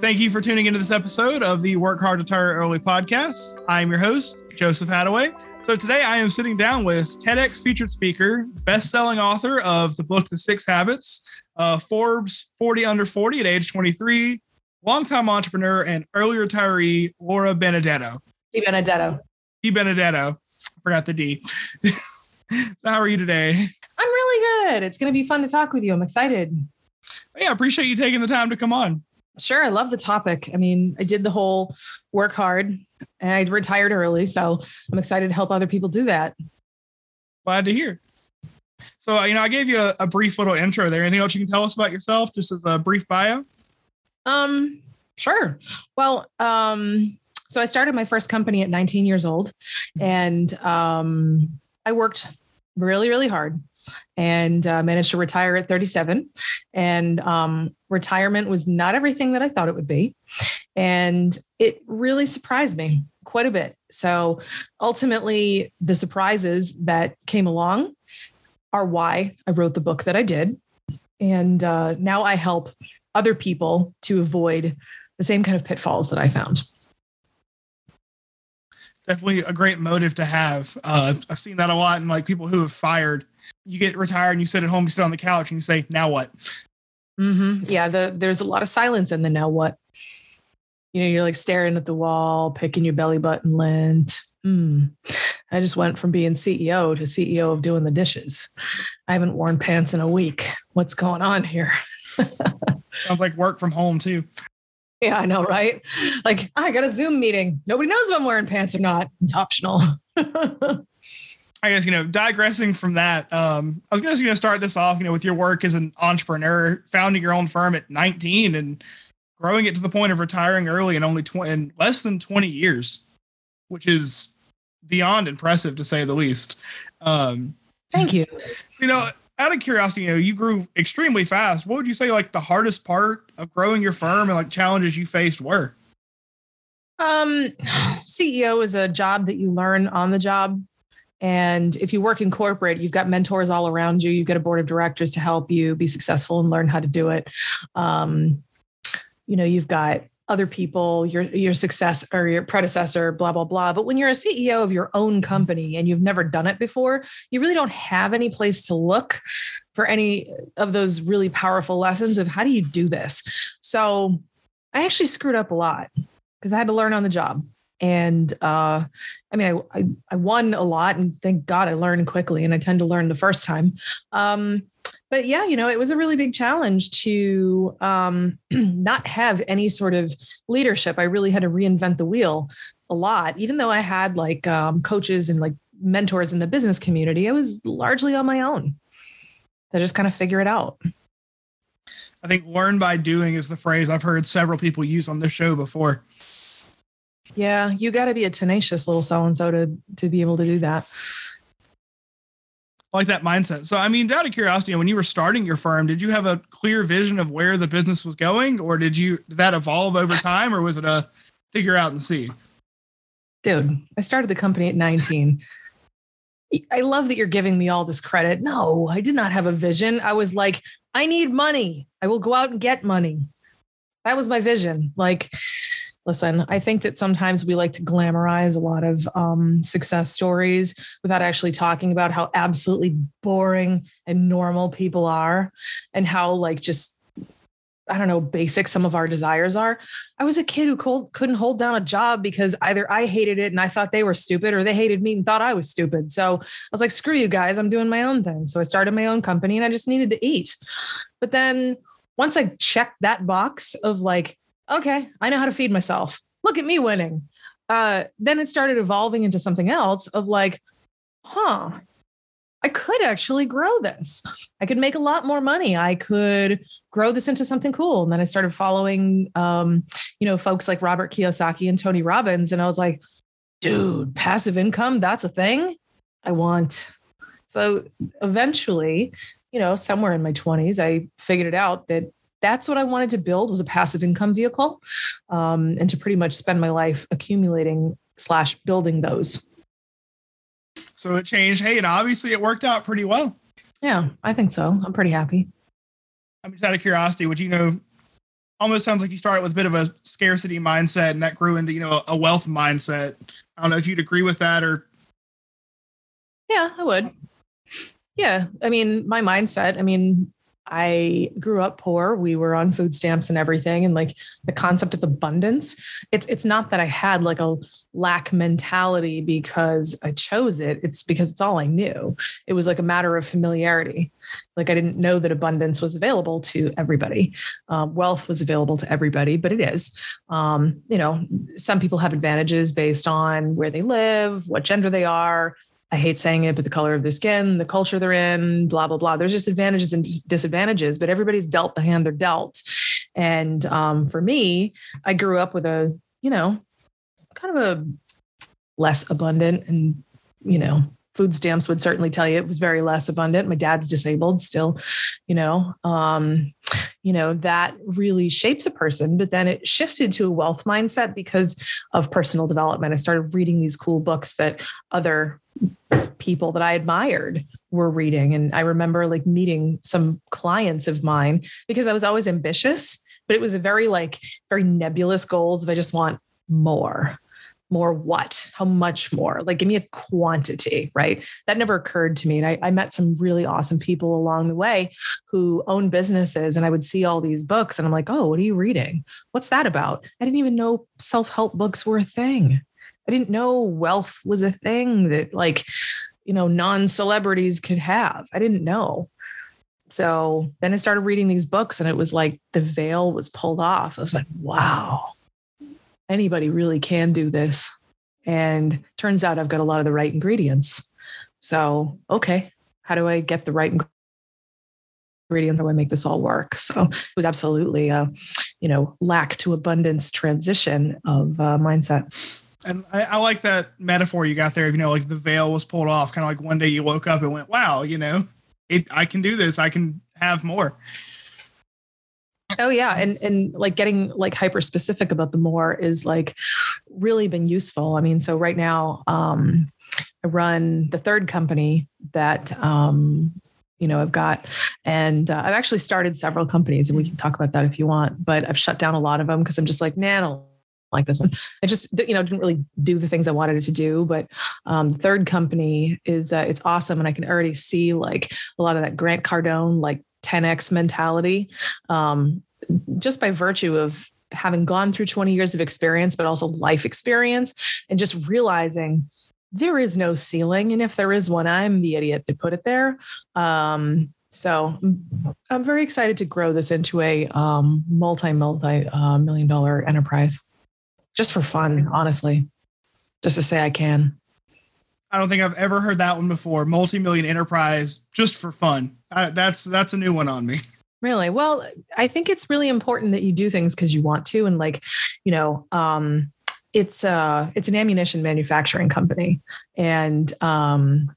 Thank you for tuning into this episode of the Work Hard Retire Early podcast. I'm your host, Joseph Hadaway. So today I am sitting down with TEDx featured speaker, best-selling author of the book The Six Habits, uh, Forbes 40 under 40 at age 23, longtime entrepreneur and early retiree Laura Benedetto. Di Benedetto. Di Benedetto. I forgot the D. so how are you today? I'm really good. It's going to be fun to talk with you. I'm excited. Yeah, I appreciate you taking the time to come on. Sure, I love the topic. I mean, I did the whole work hard and I retired early, so I'm excited to help other people do that. Glad to hear. So, uh, you know, I gave you a, a, brief little intro there. Anything else you can tell us about yourself, just as a brief bio? Um, sure. Well, um, so I started my first company at 19 years old, and um, I worked really, really hard and uh, managed to retire at 37. And um, retirement was not everything that I thought it would be. And it really surprised me quite a bit. So ultimately, the surprises that came along are why I wrote the book that I did. And uh, now I help other people to avoid the same kind of pitfalls that I found definitely a great motive to have. Uh, I've seen that a lot in like people who have fired you get retired and you sit at home, you sit on the couch and you say, now what? Mm-hmm. Yeah. The, there's a lot of silence in the now what. You know, you're like staring at the wall, picking your belly button lint. Mm. I just went from being CEO to CEO of doing the dishes. I haven't worn pants in a week. What's going on here? Sounds like work from home too. Yeah, I know, right? Like, I got a Zoom meeting. Nobody knows if I'm wearing pants or not. It's optional. I guess you know, digressing from that, um, I was going to start this off, you know, with your work as an entrepreneur, founding your own firm at 19 and growing it to the point of retiring early in only 20, in less than 20 years, which is beyond impressive to say the least. Um, Thank you. You know, out of curiosity, you know, you grew extremely fast. What would you say like the hardest part of growing your firm and like challenges you faced were? Um, CEO is a job that you learn on the job. And if you work in corporate, you've got mentors all around you. You've got a board of directors to help you be successful and learn how to do it. Um, you know, you've got other people, your your success or your predecessor, blah blah blah. But when you're a CEO of your own company and you've never done it before, you really don't have any place to look for any of those really powerful lessons of how do you do this. So I actually screwed up a lot because I had to learn on the job and uh, I mean, I, I, I won a lot, and thank God I learned quickly, and I tend to learn the first time. Um, but yeah, you know, it was a really big challenge to um, not have any sort of leadership. I really had to reinvent the wheel a lot, even though I had like um, coaches and like mentors in the business community. I was largely on my own. I just kind of figure it out. I think learn by doing is the phrase I've heard several people use on this show before. Yeah, you got to be a tenacious little so and so to to be able to do that. I like that mindset. So, I mean, out of curiosity, when you were starting your firm, did you have a clear vision of where the business was going, or did you did that evolve over time, or was it a figure out and see? Dude, I started the company at 19. I love that you're giving me all this credit. No, I did not have a vision. I was like, I need money. I will go out and get money. That was my vision. Like, listen, I think that sometimes we like to glamorize a lot of um, success stories without actually talking about how absolutely boring and normal people are and how, like, just I don't know, basic some of our desires are. I was a kid who cold, couldn't hold down a job because either I hated it and I thought they were stupid or they hated me and thought I was stupid. So I was like, screw you guys, I'm doing my own thing. So I started my own company and I just needed to eat. But then once I checked that box of like, okay, I know how to feed myself. Look at me winning. Uh, then it started evolving into something else of like, huh, I could actually grow this. I could make a lot more money. I could grow this into something cool. And then I started following, um, you know, folks like Robert Kiyosaki and Tony Robbins. And I was like, dude, passive income, that's a thing I want. So eventually, you know, somewhere in my 20s, I figured it out that that's what I wanted to build was a passive income vehicle, um, and to pretty much spend my life accumulating slash building those. So it changed. Hey, and obviously it worked out pretty well. Yeah, I think so. I'm pretty happy. I'm just out of curiosity. Would you know almost sounds like you started with a bit of a scarcity mindset and that grew into, you know, a wealth mindset. I don't know if you'd agree with that or. Yeah, I would. Yeah. I mean, my mindset, I mean, I grew up poor. We were on food stamps and everything. And like the concept of abundance, it's it's not that I had like a lack mentality because I chose it. It's because it's all I knew. It was like a matter of familiarity. Like I didn't know that abundance was available to everybody. Um, wealth was available to everybody, but it is. Um, you know, some people have advantages based on where they live, what gender they are, I hate saying it, but the color of their skin, the culture they're in, blah, blah, blah. There's just advantages and disadvantages, but everybody's dealt the hand they're dealt. And um, for me, I grew up with a, you know, kind of a less abundant and, you know, food stamps would certainly tell you it was very less abundant. My dad's disabled still, you know, um, you know, that really shapes a person, but then it shifted to a wealth mindset because of personal development. I started reading these cool books that other people that I admired were reading. And I remember like meeting some clients of mine because I was always ambitious, but it was a very like very nebulous goals if I just want more more what? How much more? Like give me a quantity right? That never occurred to me. And I, I, met some really awesome people along the way who own businesses and i would see all these books and i'm like oh what are you reading? What's that about? I didn't even know self-help books were a thing I didn't know wealth was a thing that like, you know, non-celebrities could have. I didn't know. So then I started reading these books and it was like the veil was pulled off. I was like, wow, anybody really can do this. And turns out I've got a lot of the right ingredients. So, okay, how do I get the right ingredients? How do I make this all work? So it was absolutely a, you know, lack to abundance transition of uh, mindset. And I, I, like that metaphor you got there. You know, like the veil was pulled off. Kind of like one day you woke up and went, "Wow, you know, it. I can do this. I can have more." Oh yeah, and and like getting like hyper specific about the more is like really been useful. I mean, so right now, um, I run the third company that um, you know i've got and uh, i've actually started several companies and we can talk about that if you want but i've shut down a lot of them because i'm just like nah like this one. I just you know didn't really do the things I wanted it to do. But um, third company is uh, it's awesome, and I can already see like a lot of that Grant Cardone like 10x mentality, um, just by virtue of having gone through 20 years of experience, but also life experience, and just realizing there is no ceiling, and if there is one, I'm the idiot that put it there. Um, so I'm very excited to grow this into a um, multi multi uh, million dollar enterprise just for fun, honestly, just to say I can. I don't think I've ever heard that one before. Multi-million enterprise just for fun. I, that's that's a new one on me. Really? Well, I think it's really important that you do things because you want to, and like, you know, um, it's uh it's an ammunition manufacturing company, and um,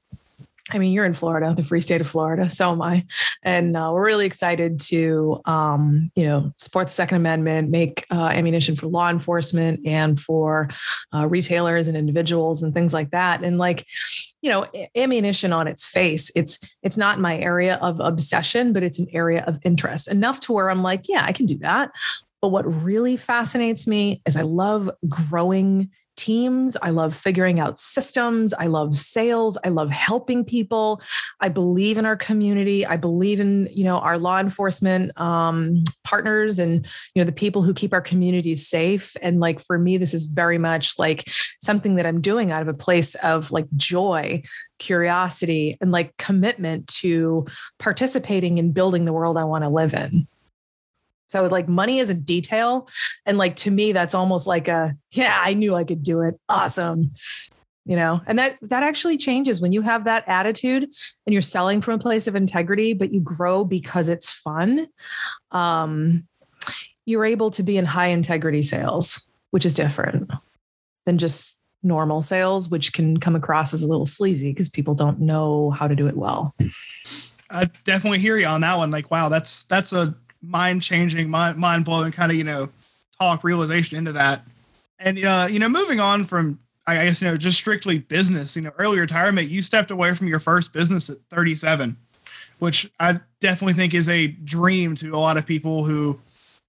I mean, you're in Florida, the free state of Florida. So am I, and uh, we're really excited to, um, you know, support the Second Amendment, make uh, ammunition for law enforcement and for uh, retailers and individuals and things like that. And like, you know, ammunition on its face, it's it's not my area of obsession, but it's an area of interest enough to where I'm like, yeah, I can do that. But what really fascinates me is I love growing teams. I love figuring out systems. I love sales. I love helping people. I believe in our community. I believe in, you know, our law enforcement um, partners and, you know, the people who keep our communities safe. And like, for me, this is very much like something that I'm doing out of a place of like joy curiosity and like commitment to participating in building the world I want to live in. So like money is a detail. And like to me, that's almost like a, yeah, I knew I could do it. Awesome. You know, and that that actually changes when you have that attitude and you're selling from a place of integrity, but you grow because it's fun. Um, you're able to be in high integrity sales, which is different than just normal sales, which can come across as a little sleazy because people don't know how to do it well. I definitely hear you on that one. Like, wow, that's that's a mind changing, mind mind blowing kind of you know talk realization into that. And uh, you know, moving on from I guess you know just strictly business. You know, early retirement, you stepped away from your first business at 37, which I definitely think is a dream to a lot of people who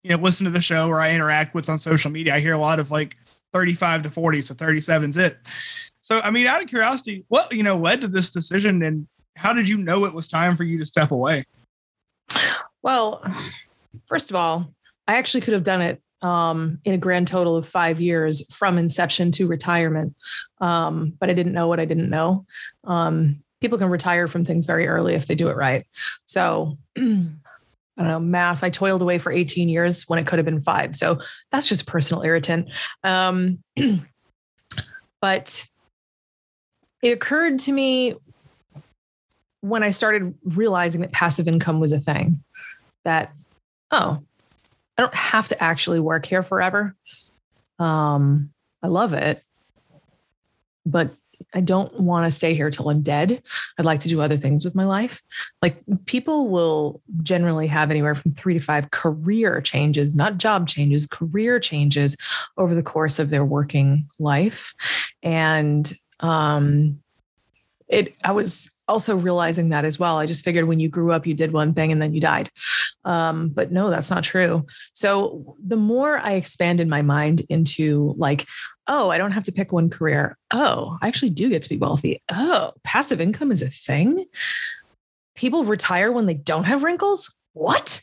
you know listen to the show or I interact with on social media, I hear a lot of like 35 to 40, so 37's it. So I mean, out of curiosity, what you know led to this decision, and how did you know it was time for you to step away? Well, first of all, I actually could have done it um, in a grand total of five years from inception to retirement. Um, but I didn't know what I didn't know. Um, people can retire from things very early if they do it right. So, I don't know, math, I toiled away for 18 years when it could have been five. So that's just a personal irritant. Um, but it occurred to me when I started realizing that passive income was a thing that, oh, I don't have to actually work here forever. Um, I love it, but I don't want to stay here till I'm dead. I'd like to do other things with my life. Like people will generally have anywhere from three to five career changes, not job changes, career changes over the course of their working life. And um, it, I was also realizing that as well. I just figured when you grew up, you did one thing and then you died. Um, but no, that's not true. So the more I expanded my mind into like, oh, I don't have to pick one career. Oh, I actually do get to be wealthy. Oh, passive income is a thing. People retire when they don't have wrinkles. What?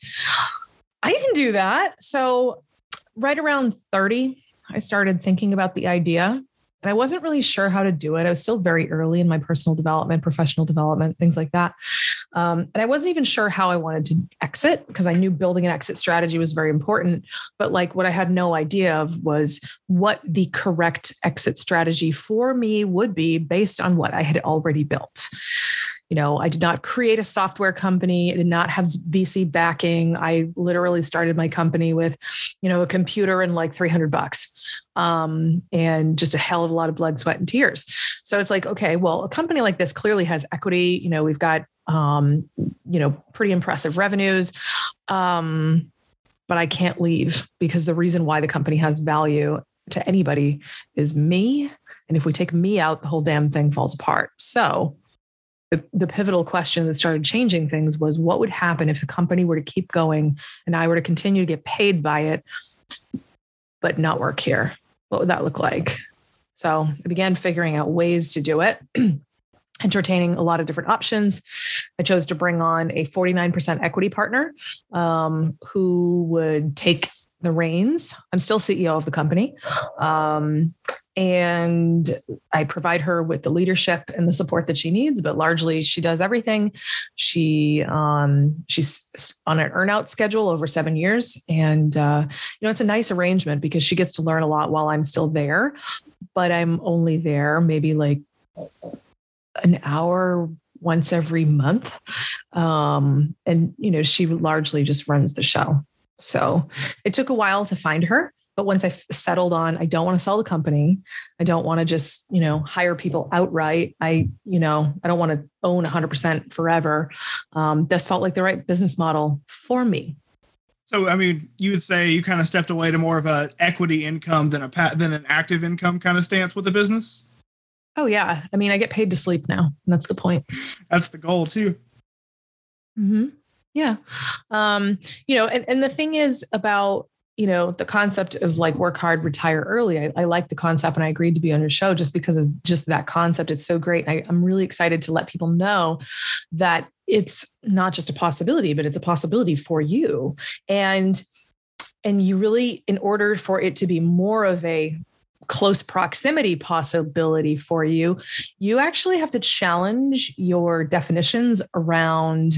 I can do that. So, right around 30, I started thinking about the idea and I wasn't really sure how to do it. I was still very early in my personal development, professional development, things like that. Um, and I wasn't even sure how I wanted to exit because I knew building an exit strategy was very important. But like what I had no idea of was what the correct exit strategy for me would be based on what I had already built you know, I did not create a software company. I did not have VC backing. I literally started my company with, you know, a computer and like 300 bucks um, and just a hell of a lot of blood, sweat, and tears. So it's like, okay, well, a company like this clearly has equity. You know, we've got, um, you know, pretty impressive revenues. Um, but I can't leave because the reason why the company has value to anybody is me. And if we take me out, the whole damn thing falls apart. So the, the pivotal question that started changing things was what would happen if the company were to keep going and I were to continue to get paid by it, but not work here? What would that look like? So I began figuring out ways to do it. entertaining a lot of different options. I chose to bring on a 49% equity partner um, who would take the reins. I'm still CEO of the company. Um, and I provide her with the leadership and the support that she needs. But largely, she does everything. She um, she's on an earnout schedule over seven years, and uh, you know it's a nice arrangement because she gets to learn a lot while I'm still there. But I'm only there maybe like an hour once every month, um, and you know she largely just runs the show. So it took a while to find her. But once I settled on, I don't want to sell the company. I don't want to just, you know, hire people outright. I, you know, I don't want to own 100% forever. Um, this felt like the right business model for me. So, I mean, you would say you kind of stepped away to more of a equity income than a than an active income kind of stance with the business. Oh yeah, I mean, I get paid to sleep now. that's the point. That's the goal too. Hmm. Yeah. Um, you know, and and the thing is about you know the concept of like work hard retire early. I, I, like the concept and i agreed to be on your show just because of just that concept. It's so great. I, i'm really excited to let people know that it's not just a possibility but it's a possibility for you. And and you really in order for it to be more of a close proximity possibility for you you actually have to challenge your definitions around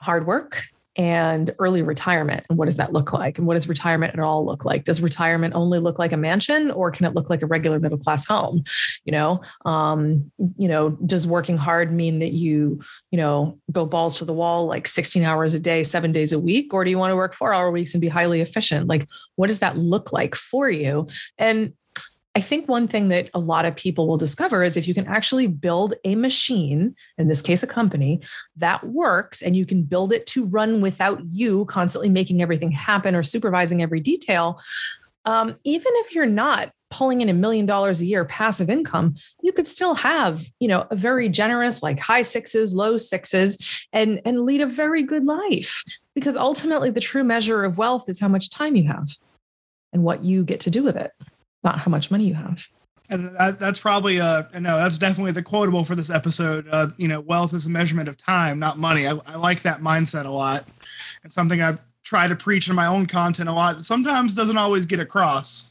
hard work and early retirement and what does that look like? And what does retirement at all look like? Does retirement only look like a mansion or can it look like a regular middle class home? You know um, you know does working hard mean that you you know go balls to the wall like 16 hours a day 7 days a week or do you want to work 4 hour weeks and be highly efficient? Like what does that look like for you? And I think one thing that a lot of people will discover is if you can actually build a machine, in this case, a company that works, and you can build it to run without you constantly making everything happen or supervising every detail, um, even if you're not pulling in a million dollars a year passive income, you could still have, you know, a very generous, like high sixes, low sixes, and and lead a very good life. Because ultimately the true measure of wealth is how much time you have and what you get to do with it, not how much money you have. And that, that's probably uh no, that's definitely the quotable for this episode. Uh, you know, wealth is a measurement of time, not money. I, I like that mindset a lot. It's something I try to preach in my own content a lot. Sometimes doesn't always get across.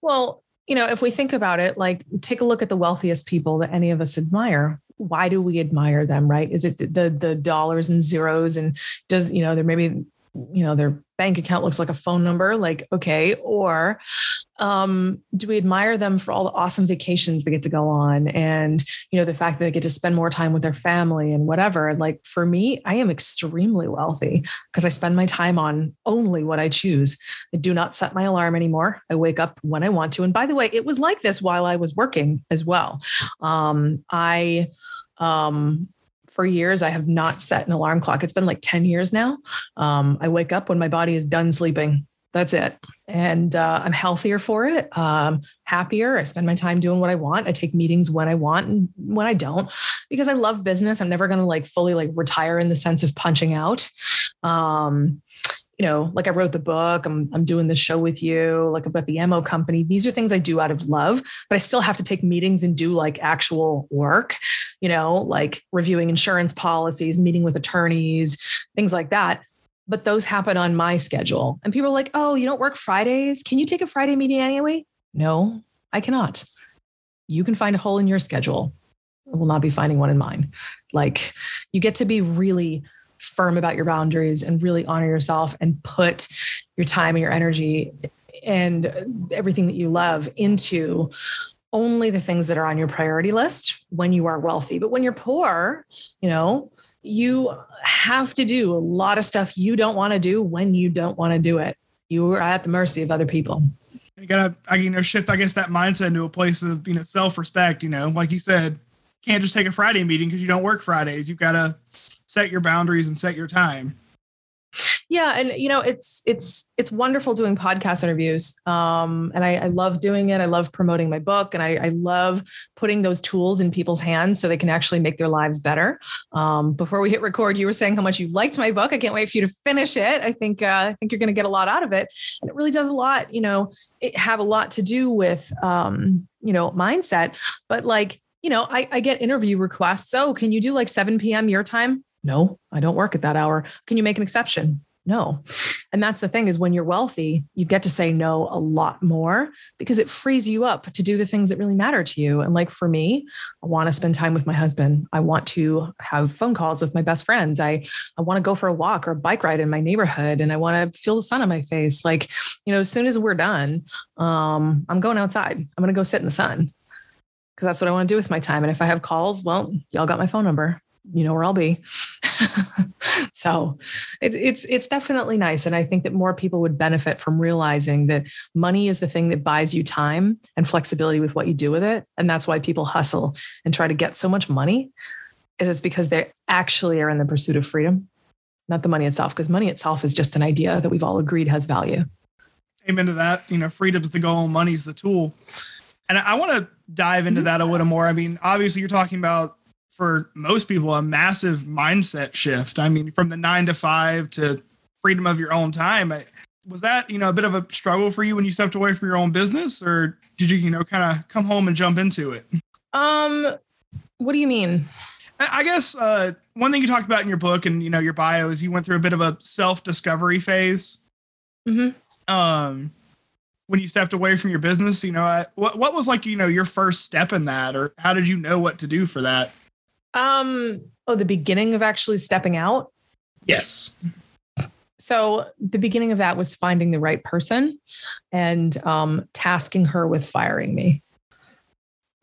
Well, you know, if we think about it, like take a look at the wealthiest people that any of us admire. Why do we admire them, right? Is it the the dollars and zeros and does, you know, there maybe you know their bank account looks like a phone number like okay or um, do we admire them for all the awesome vacations they get to go on and you know the fact that they get to spend more time with their family and whatever. And like for me i am extremely wealthy because i spend my time on only what i choose. I do not set my alarm anymore. I wake up when i want to. And by the way it was like this while i was working as well. Um, i um, for years. I have not set an alarm clock. It's been like 10 years now. Um, I wake up when my body is done sleeping. That's it. And uh, I'm healthier for it, um, happier. I spend my time doing what I want. I take meetings when I want and when I don't because I love business. I'm never going to like fully like retire in the sense of punching out. Um, you know, like I wrote the book, I'm, I'm doing this show with you, like about the ammo company. These are things I do out of love, but I still have to take meetings and do like actual work, you know, like reviewing insurance policies, meeting with attorneys, things like that. But those happen on my schedule. And people are like, oh, you don't work Fridays? Can you take a Friday meeting anyway? No, I cannot. You can find a hole in your schedule. I will not be finding one in mine. Like you get to be really firm about your boundaries and really honor yourself and put your time and your energy and everything that you love into only the things that are on your priority list when you are wealthy. But when you're poor, you know, you have to do a lot of stuff you don't want to do when you don't want to do it. You are at the mercy of other people. You gotta, you know, shift, I guess, that mindset into a place of, you know, self respect. You know, like you said, can't just take a Friday meeting because you don't work Fridays. You've got to set your boundaries and set your time. Yeah and you know it's it's it's wonderful doing podcast interviews um, and I, I, love doing it. I love promoting my book and I, I, love putting those tools in people's hands so they can actually make their lives better. Um, before we hit record you were saying how much you liked my book. I can't wait for you to finish it. I think uh, i think you're going to get a lot out of it. And it really does a lot you know it have a lot to do with um, you know mindset. But like you know I, I get interview requests. Oh can you do like 7 p.m your time no, I don't work at that hour. Can you make an exception? No. And that's the thing is when you're wealthy, you get to say no a lot more because it frees you up to do the things that really matter to you. And like for me, I want to spend time with my husband. I want to have phone calls with my best friends. I I want to go for a walk or a bike ride in my neighborhood and I want to feel the sun on my face. Like, you know, as soon as we're done, um, I'm going outside. I'm going to go sit in the sun because that's what I want to do with my time. And if I have calls, well, y'all got my phone number you know where I'll be. so it, it's it's definitely nice, and I think that more people would benefit from realizing that money is the thing that buys you time and flexibility with what you do with it, and that's why people hustle and try to get so much money. Is it's because they actually are in the pursuit of freedom, not the money itself, because money itself is just an idea that we've all agreed has value. Amen to that. You know, freedom's the goal, money's the tool. And I want to dive into mm-hmm. that a little more. I mean, obviously, you're talking about for most people a massive mindset shift. I mean, from the nine to five to freedom of your own time. Was that you know a bit of a struggle for you when you stepped away from your own business, or did you you know kind of come home and jump into it? Um, what do you mean? I guess uh, one thing you talked about in your book and you know your bio is you went through a bit of a self discovery phase. Mm-hmm. Um, when you stepped away from your business, you know, what what was like you know your first step in that, or how did you know what to do for that? Um, oh, the beginning of actually stepping out? Yes. So the beginning of that was finding the right person and um, tasking her with firing me.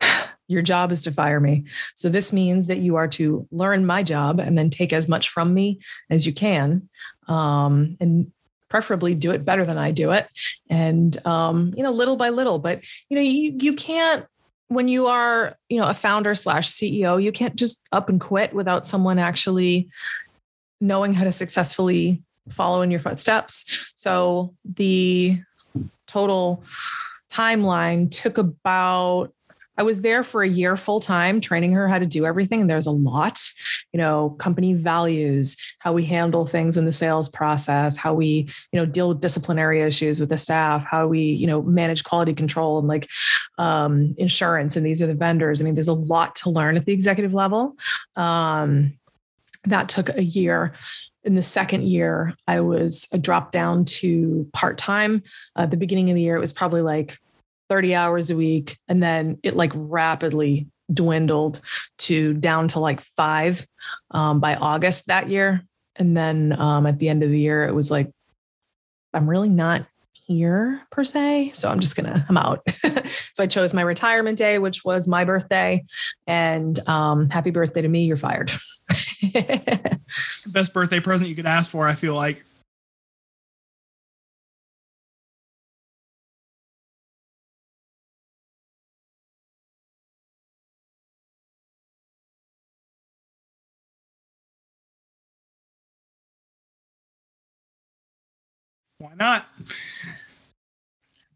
Your job is to fire me. So this means that you are to learn my job and then take as much from me as you can. Um, and preferably do it better than I do it. And um, you know, little by little, but you know, you you can't when you are you know a founder slash ceo you can't just up and quit without someone actually knowing how to successfully follow in your footsteps. So the total timeline took about I was there for a year full time, training her how to do everything. And there's a lot, you know, company values, how we handle things in the sales process, how we, you know, deal with disciplinary issues with the staff, how we, you know, manage quality control and like um, insurance. And these are the vendors. I mean, there's a lot to learn at the executive level. Um, that took a year in the second year, I was dropped down to part time. Uh, at the beginning of the year, it was probably like 30 hours a week. And then it like rapidly dwindled to down to like five um, by August that year. And then um, at the end of the year, it was like, I'm really not here per se. So I'm just gonna, I'm out. so I chose my retirement day, which was my birthday. And um, happy birthday to me, you're fired. Best birthday present you could ask for, I feel like. Not?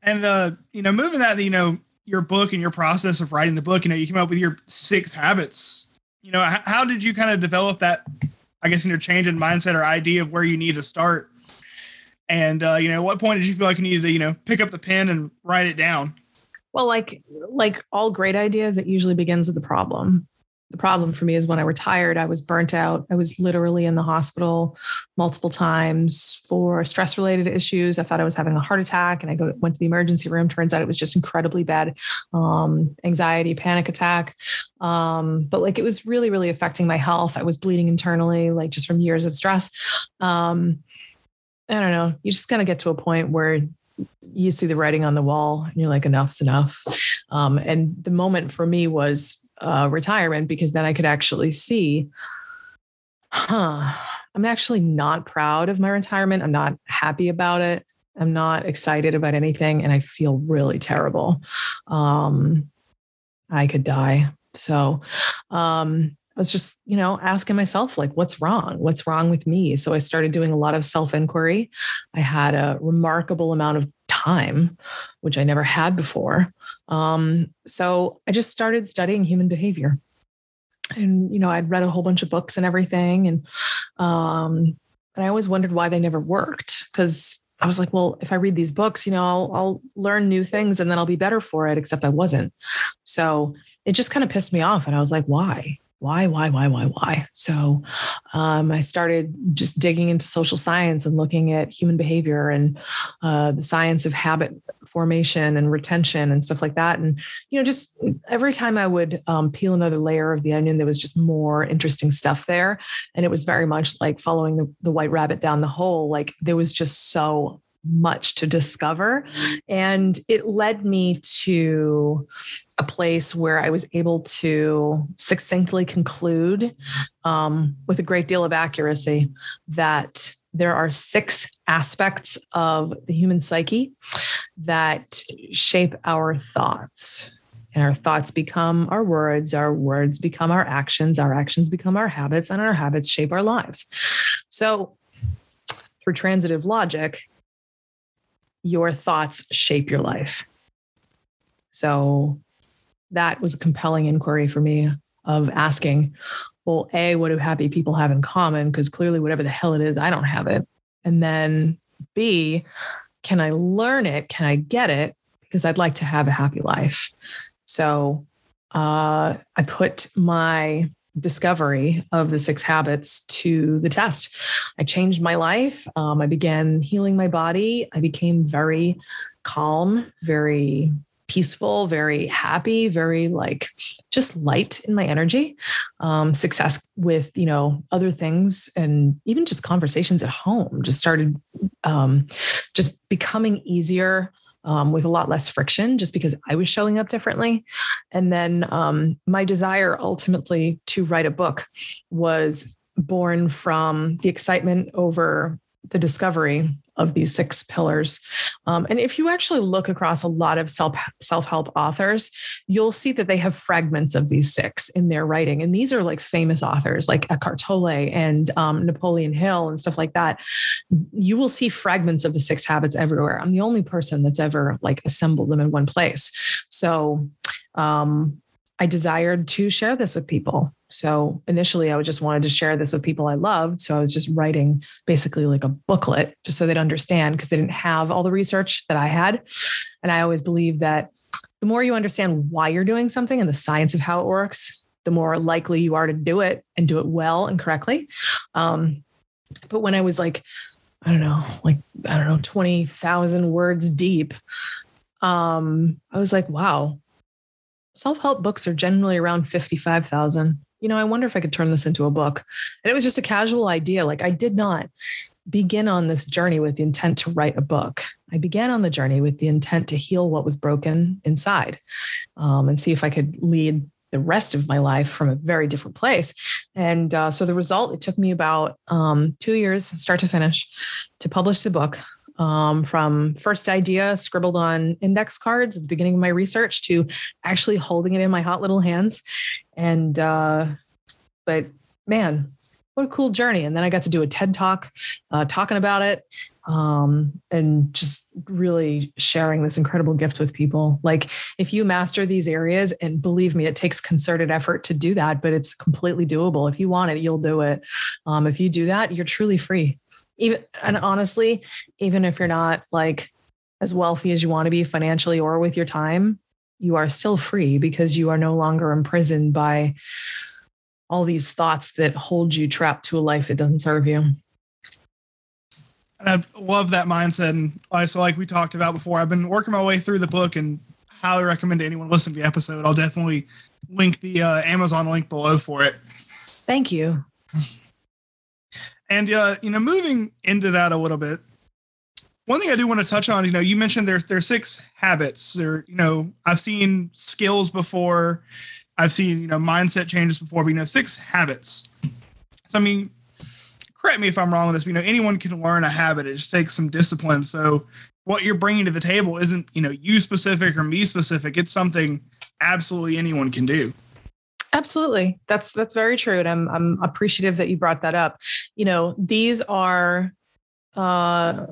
And uh, you know, moving that, you know, your book and your process of writing the book, you know, you came up with your six habits. You know, how, how did you kind of develop that? I guess in your change in mindset or idea of where you need to start. And uh, you know, what point did you feel like you needed to, you know, pick up the pen and write it down? Well, like like all great ideas, it usually begins with a problem the problem for me is when I retired, I was burnt out. I was literally in the hospital multiple times for stress related issues. I thought I was having a heart attack and I go, went to the emergency room. Turns out it was just incredibly bad um, anxiety, panic attack. Um, but like it was really, really affecting my health. I was bleeding internally, like just from years of stress. Um, I don't know. You just kind of get to a point where you see the writing on the wall and you're like, enough's enough. Um, and the moment for me was uh, retirement because then I could actually see, huh, I'm actually not proud of my retirement. I'm not happy about it. I'm not excited about anything. And I feel really terrible. Um, I could die. So, um, I was just, you know, asking myself, like, what's wrong? What's wrong with me? So I started doing a lot of self inquiry. I had a remarkable amount of time, which I never had before. Um, so I just started studying human behavior. And, you know, I'd read a whole bunch of books and everything. And, um, and I always wondered why they never worked because I was like, well, if I read these books, you know, I'll, I'll learn new things and then I'll be better for it, except I wasn't. So it just kind of pissed me off. And I was like, why? Why, why, why, why, why? So um, I started just digging into social science and looking at human behavior and uh, the science of habit formation and retention and stuff like that. And, you know, just every time I would um, peel another layer of the onion, there was just more interesting stuff there. And it was very much like following the, the white rabbit down the hole. Like there was just so much to discover. And it led me to a place where I was able to succinctly conclude um, with a great deal of accuracy that there are six aspects of the human psyche that shape our thoughts. And our thoughts become our words, our words become our actions, our actions become our habits, and our habits shape our lives. So, through transitive logic, your thoughts shape your life. So that was a compelling inquiry for me of asking, well, A, what do happy people have in common? Because clearly, whatever the hell it is, I don't have it. And then B, can I learn it? Can I get it? Because I'd like to have a happy life. So uh, I put my discovery of the six habits to the test. I changed my life. Um, I began healing my body. I became very calm, very peaceful, very happy, very like just light in my energy. Um, success with you know other things and even just conversations at home just started um, just becoming easier um, with a lot less friction just because I was showing up differently. And then um, my desire ultimately to write a book was born from the excitement over the discovery of these six pillars. Um, and if you actually look across a lot of self self help authors, you'll see that they have fragments of these six in their writing. And these are like famous authors like Eckhart Tolle and um, Napoleon Hill and stuff like that. You will see fragments of the six habits everywhere. I'm the only person that's ever like assembled them in one place. So um, I desired to share this with people. So initially, I just wanted to share this with people I loved. So I was just writing basically like a booklet just so they'd understand because they didn't have all the research that I had. And I always believe that the more you understand why you're doing something and the science of how it works, the more likely you are to do it and do it well and correctly. Um, but when I was like, I don't know, like, I don't know, 20,000 words deep, um, I was like, wow, self-help books are generally around 55,000. You know, I wonder if I could turn this into a book. And it was just a casual idea. Like I did not begin on this journey with the intent to write a book. I began on the journey with the intent to heal what was broken inside um, and see if I could lead the rest of my life from a very different place. And uh, so the result, it took me about um, two years, start to finish, to publish the book um, from first idea scribbled on index cards at the beginning of my research to actually holding it in my hot little hands. And, uh, but man, what a cool journey. And then I got to do a TED talk uh, talking about it um, and just really sharing this incredible gift with people. Like, if you master these areas, and believe me, it takes concerted effort to do that, but it's completely doable. If you want it, you'll do it. Um, if you do that, you're truly free even and honestly even if you're not like as wealthy as you want to be financially or with your time you are still free because you are no longer imprisoned by all these thoughts that hold you trapped to a life that doesn't serve you. And i love that mindset and I, so like we talked about before i've been working my way through the book and highly recommend anyone listen to the episode. I'll definitely link the uh, amazon link below for it. Thank you and uh, you know, moving into that a little bit, one thing I do want to touch on, you know, you mentioned there there's six habits. There, you know, I've seen skills before, I've seen you know mindset changes before, but you know, six habits. So I mean, correct me if I'm wrong with this. But, you know, anyone can learn a habit. It just takes some discipline. So what you're bringing to the table isn't you know you specific or me specific. It's something absolutely anyone can do. Absolutely. That's that's very true. And I'm I'm appreciative that you brought that up. You know, these are uh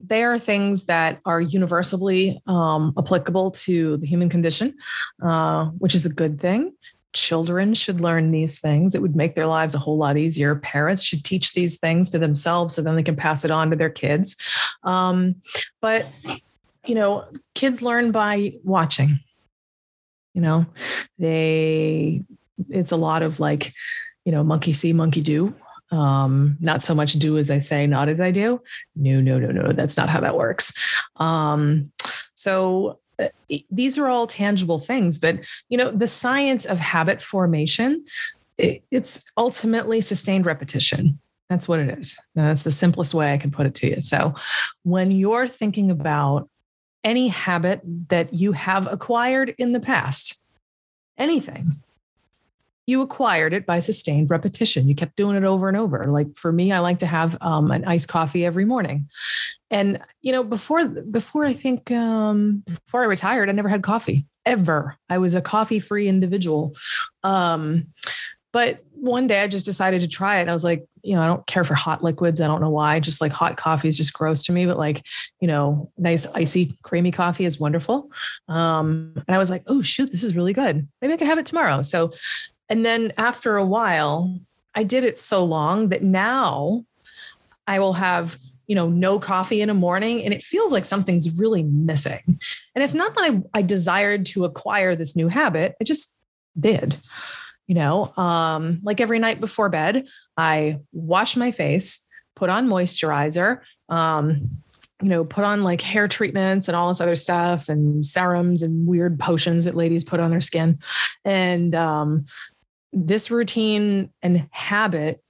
they are things that are universally um, applicable to the human condition, uh, which is a good thing. Children should learn these things. It would make their lives a whole lot easier. Parents should teach these things to themselves so then they can pass it on to their kids. Um, but, you know, kids learn by watching you know they it's a lot of like you know monkey see monkey do. Um not so much do as i say not as i do. No no no no that's not how that works. Um so uh, these are all tangible things but you know the science of habit formation it's ultimately sustained repetition. That's what it is. That's the simplest way i can put it to you. So when you're thinking about any habit that you have acquired in the past. Anything. You acquired it by sustained repetition. You kept doing it over and over. Like for me, I like to have um, an iced coffee every morning. And you know, before before I think um, before I retired, I never had coffee ever. I was a coffee-free individual. Um, but one day I just decided to try it. I was like, you know, I don't care for hot liquids. I don't know why. Just like hot coffee is just gross to me, but like, you know, nice icy creamy coffee is wonderful. Um, and I was like, oh shoot, this is really good. Maybe I could have it tomorrow. So, and then after a while, I did it so long that now I will have you know no coffee in a morning and it feels like something's really missing and it's not that I, I desired to acquire this new habit i just did you know um, like every night before bed i wash my face put on moisturizer um, you know put on like hair treatments and all this other stuff and serums and weird potions that ladies put on their skin. And um, this routine and habit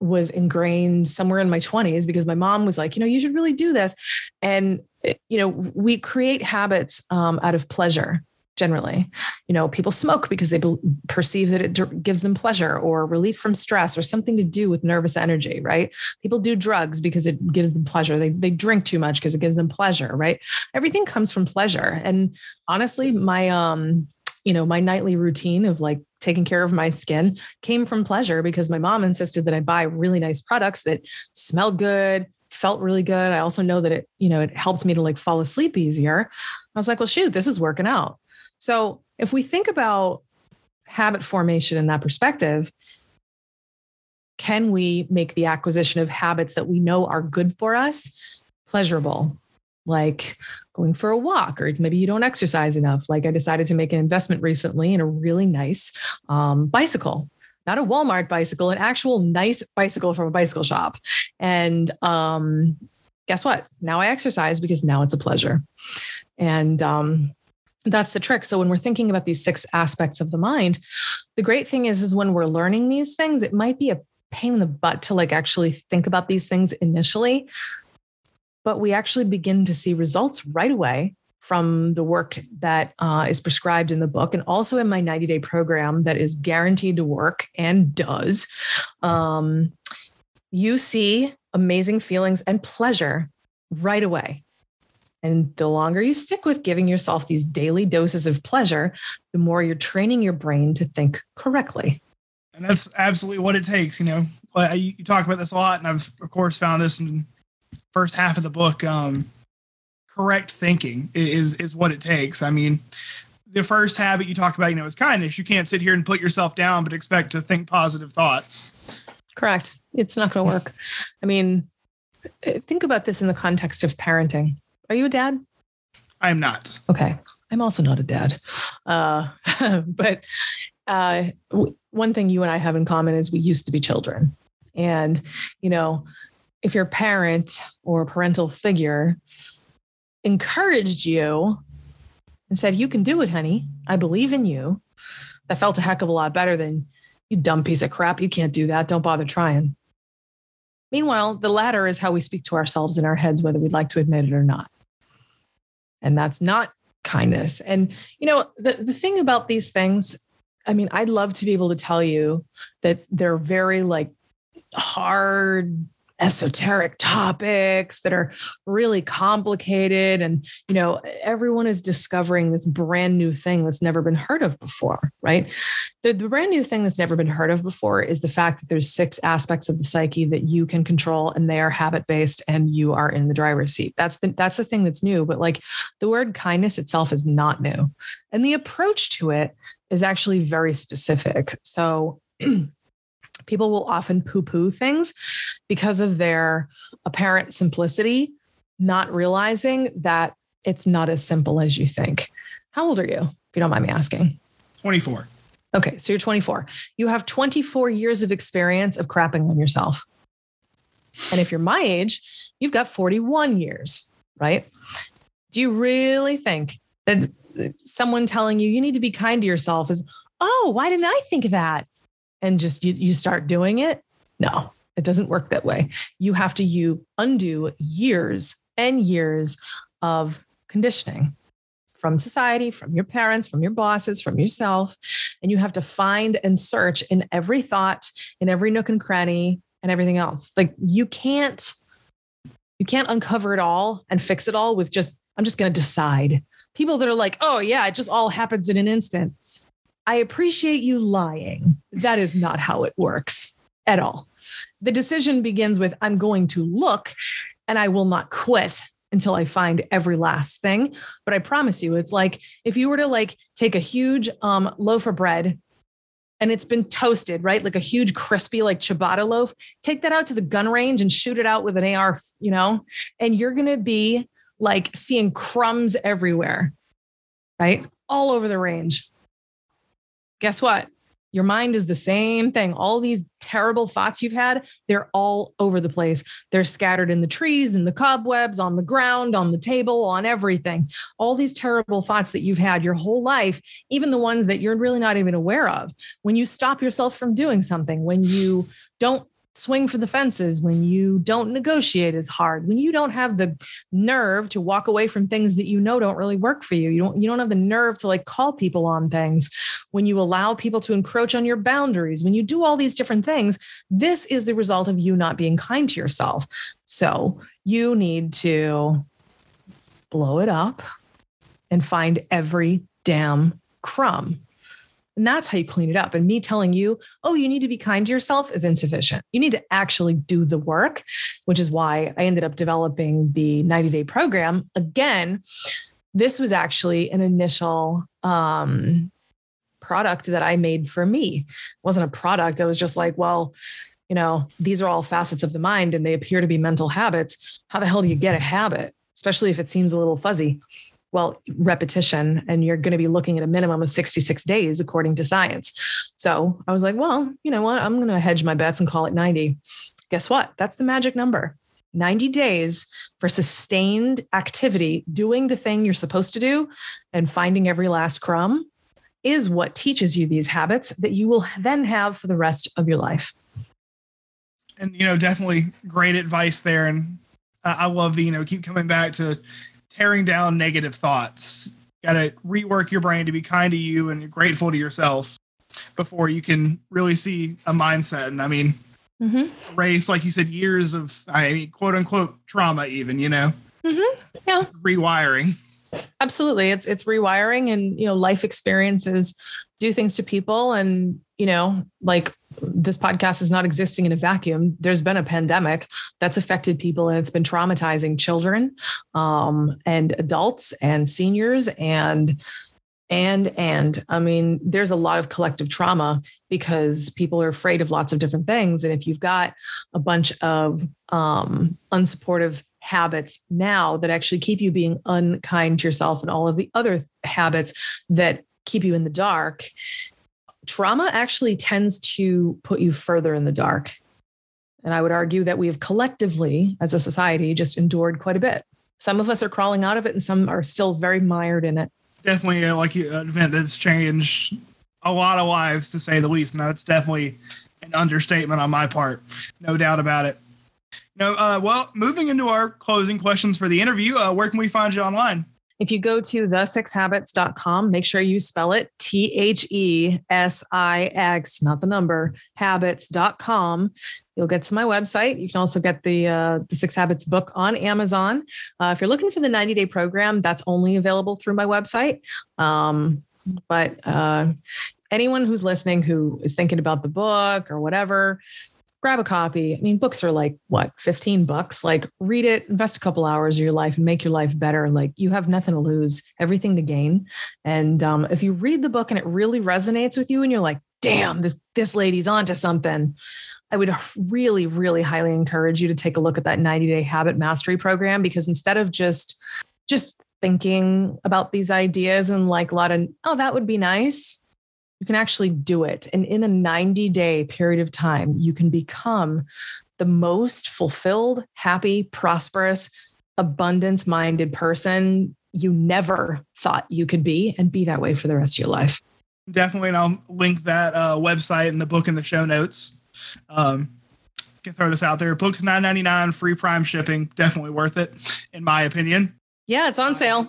was ingrained somewhere in my 20s because my mom was like you know you should really do this. And you know we create habits um, out of pleasure generally. You know, people smoke because they be- perceive that it d- gives them pleasure or relief from stress or something to do with nervous energy, right? People do drugs because it gives them pleasure. They, they drink too much because it gives them pleasure, right? Everything comes from pleasure. And honestly, my, um, you know, my nightly routine of like taking care of my skin came from pleasure because my mom insisted that I buy really nice products that smelled good, felt really good. I also know that it, you know, it helped me to like fall asleep easier. I was like, well, shoot, this is working out. So if we think about habit formation in that perspective, can we make the acquisition of habits that we know are good for us pleasurable? Like going for a walk, or maybe you don't exercise enough. Like I decided to make an investment recently in a really nice um, bicycle not a Walmart bicycle, an actual nice bicycle from a bicycle shop. And um, guess what? Now I exercise because now it's a pleasure. And um, that's the trick. So when we're thinking about these six aspects of the mind the great thing is is when we're learning these things it might be a pain in the butt to like actually think about these things initially. But we actually begin to see results right away from the work that uh, is prescribed in the book and also in my 90 day program that is guaranteed to work and does. Um, you see amazing feelings and pleasure right away and the longer you stick with giving yourself these daily doses of pleasure, the more you're training your brain to think correctly. And that's absolutely what it takes. You know, you talk about this a lot, and I've of course found this in the first half of the book. Um, correct thinking is is what it takes. I mean, the first habit you talk about, you know, is kindness. You can't sit here and put yourself down, but expect to think positive thoughts. Correct. It's not going to work. I mean, think about this in the context of parenting. Are you a dad? I am not. Okay. I'm also not a dad. Uh, but uh, w- one thing you and I have in common is we used to be children. And, you know, if your parent or parental figure encouraged you and said, You can do it, honey, I believe in you, that felt a heck of a lot better than you dumb piece of crap. You can't do that. Don't bother trying. Meanwhile, the latter is how we speak to ourselves in our heads, whether we'd like to admit it or not. And that's not kindness. And, you know, the, the thing about these things, I mean, I'd love to be able to tell you that they're very like hard esoteric topics that are really complicated and you know everyone is discovering this brand new thing that's never been heard of before right? The, the brand new thing that's never been heard of before is the fact that there's six aspects of the psyche that you can control and they are habit based and you are in the driver's seat. That's the that's the thing that's new but like the word kindness itself is not new. And the approach to it is actually very specific. So people will often poo poo things because of their apparent simplicity, not realizing that it's not as simple as you think. How old are you, if you don't mind me asking? 24. Okay, so you're 24. You have 24 years of experience of crapping on yourself. And if you're my age, you've got 41 years, right? Do you really think that someone telling you you need to be kind to yourself is, oh, why didn't I think of that? And just you, you start doing it. No, it doesn't work that way. You have to you undo years and years of conditioning from society, from your parents, from your bosses, from yourself. And you have to find and search in every thought, in every nook and cranny, and everything else. Like you can't, you can't uncover it all and fix it all with just, I'm just going to decide. People that are like, oh, yeah, it just all happens in an instant. I appreciate you lying. That is not how it works at all. The decision begins with I'm going to look and I will not quit until I find every last thing. But I promise you, it's like if you were to like take a huge um, loaf of bread and it's been toasted, right? Like a huge crispy, like ciabatta loaf, take that out to the gun range and shoot it out with an AR, you know, and you're going to be like seeing crumbs everywhere, right? All over the range guess what? Your mind is the same thing. All these terrible thoughts you've had, they're all over the place. They're scattered in the trees, in the cobwebs, on the ground, on the table, on everything. All these terrible thoughts that you've had your whole life, even the ones that you're really not even aware of. When you stop yourself from doing something, when you don't swing for the fences, when you don't negotiate as hard, when you don't have the nerve to walk away from things that you know don't really work for you. You don't you don't have the nerve to like call people on things, when you allow people to encroach on your boundaries, when you do all these different things, this is the result of you not being kind to yourself. So, you need to blow it up and find every damn crumb and that's how you clean it up. And me telling you, oh, you need to be kind to yourself is insufficient. You need to actually do the work, which is why I ended up developing the 90 day program. Again, this was actually an initial um, product that I made for me. It wasn't a product. I was just like, well, you know, these are all facets of the mind and they appear to be mental habits. How the hell do you get a habit, especially if it seems a little fuzzy? Well, repetition, and you're going to be looking at a minimum of 66 days according to science. So I was like, well, you know what? I'm going to hedge my bets and call it 90. Guess what? That's the magic number. 90 days for sustained activity, doing the thing you're supposed to do and finding every last crumb is what teaches you these habits that you will then have for the rest of your life. And, you know, definitely great advice there. And I love the, you know, keep coming back to tearing down negative thoughts. Got to rework your brain to be kind to you and grateful to yourself before you can really see a mindset. And I mean, mm-hmm. race, like you said, years of, I mean, quote unquote trauma, even, you know? Mm-hmm. Yeah. Rewiring. Absolutely. It's, it's rewiring and, you know, life experiences do things to people. And, you know, like this podcast is not existing in a vacuum. There's been a pandemic that's affected people and it's been traumatizing children um, and adults and seniors and and and I mean, there's a lot of collective trauma because people are afraid of lots of different things. And if you've got a bunch of um, unsupportive habits now that actually keep you being unkind to yourself and all of the other habits that keep you in the dark, trauma actually tends to put you further in the dark. And I would argue that we have collectively, as a society, just endured quite a bit. Some of us are crawling out of it, and some are still very mired in it. Definitely, like you, an event that's changed a lot of lives, to say the least. Now, it's definitely an understatement on my part, no doubt about it. No, uh, well, moving into our closing questions for the interview, uh, where can we find you online? If you go to the6habits.com, make sure you spell it T H E S I X, not the number, habits.com. You'll get to my website. You can also get the uh, the Six Habits book on Amazon. Uh, if you're looking for the 90 day program, that's only available through my website. Um, but uh, anyone who's listening who is thinking about the book or whatever, grab a copy. I mean, books are like what, 15 bucks? Like read it, invest a couple hours of your life and make your life better. Like you have nothing to lose, everything to gain. And um, if you read the book and it really resonates with you and you're like, damn, this this lady's onto something. I would really, really highly encourage you to take a look at that 90 day habit mastery program because instead of just just thinking about these ideas and like a lot of, oh, that would be nice you can actually do it. And in a 90 day period of time, you can become the most fulfilled, happy, prosperous, abundance minded person you never thought you could be and be that way for the rest of your life. Definitely. And I'll link that uh, website and the book in the show notes. Um, can throw this out there. Book's nine ninety nine, free prime shipping. Definitely worth it, in my opinion. Yeah, it's on sale.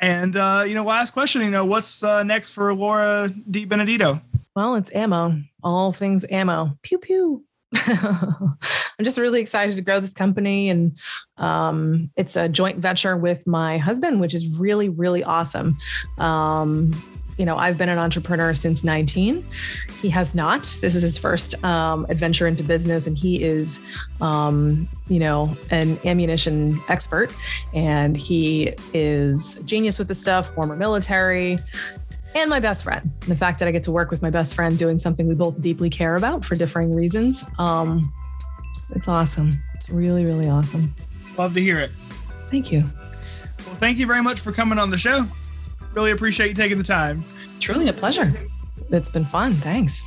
And uh, you know, last question, you know, what's uh, next for Laura Di Benedetto? Well, it's ammo. All things ammo. Pew pew. I'm just really excited to grow this company, and um, it's a joint venture with my husband, which is really, really awesome. Um, you know, I've been an entrepreneur since 19. He has not. This is his first um, adventure into business, and he is, um, you know, an ammunition expert, and he is genius with the stuff. Former military, and my best friend. the fact that I get to work with my best friend doing something we both deeply care about for differing reasons, um, it's awesome. It's really, really awesome. Love to hear it. Thank you. Well, thank you very much for coming on the show. Really appreciate you taking the time. Truly a pleasure. It's been fun. Thanks.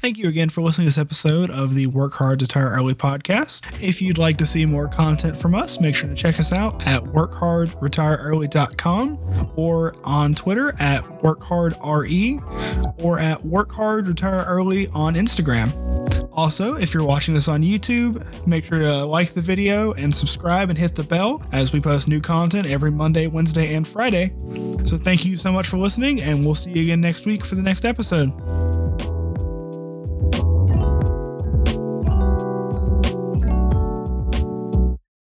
Thank you again for listening to this episode of the Work Hard Retire Early podcast. If you'd like to see more content from us, make sure to check us out at workhardretireearly.com or on Twitter at workhardre or at workhardretireearly on Instagram. Also, if you're watching this on YouTube, make sure to like the video and subscribe and hit the bell as we post new content every Monday, Wednesday, and Friday. So, thank you so much for listening, and we'll see you again next week for the next episode.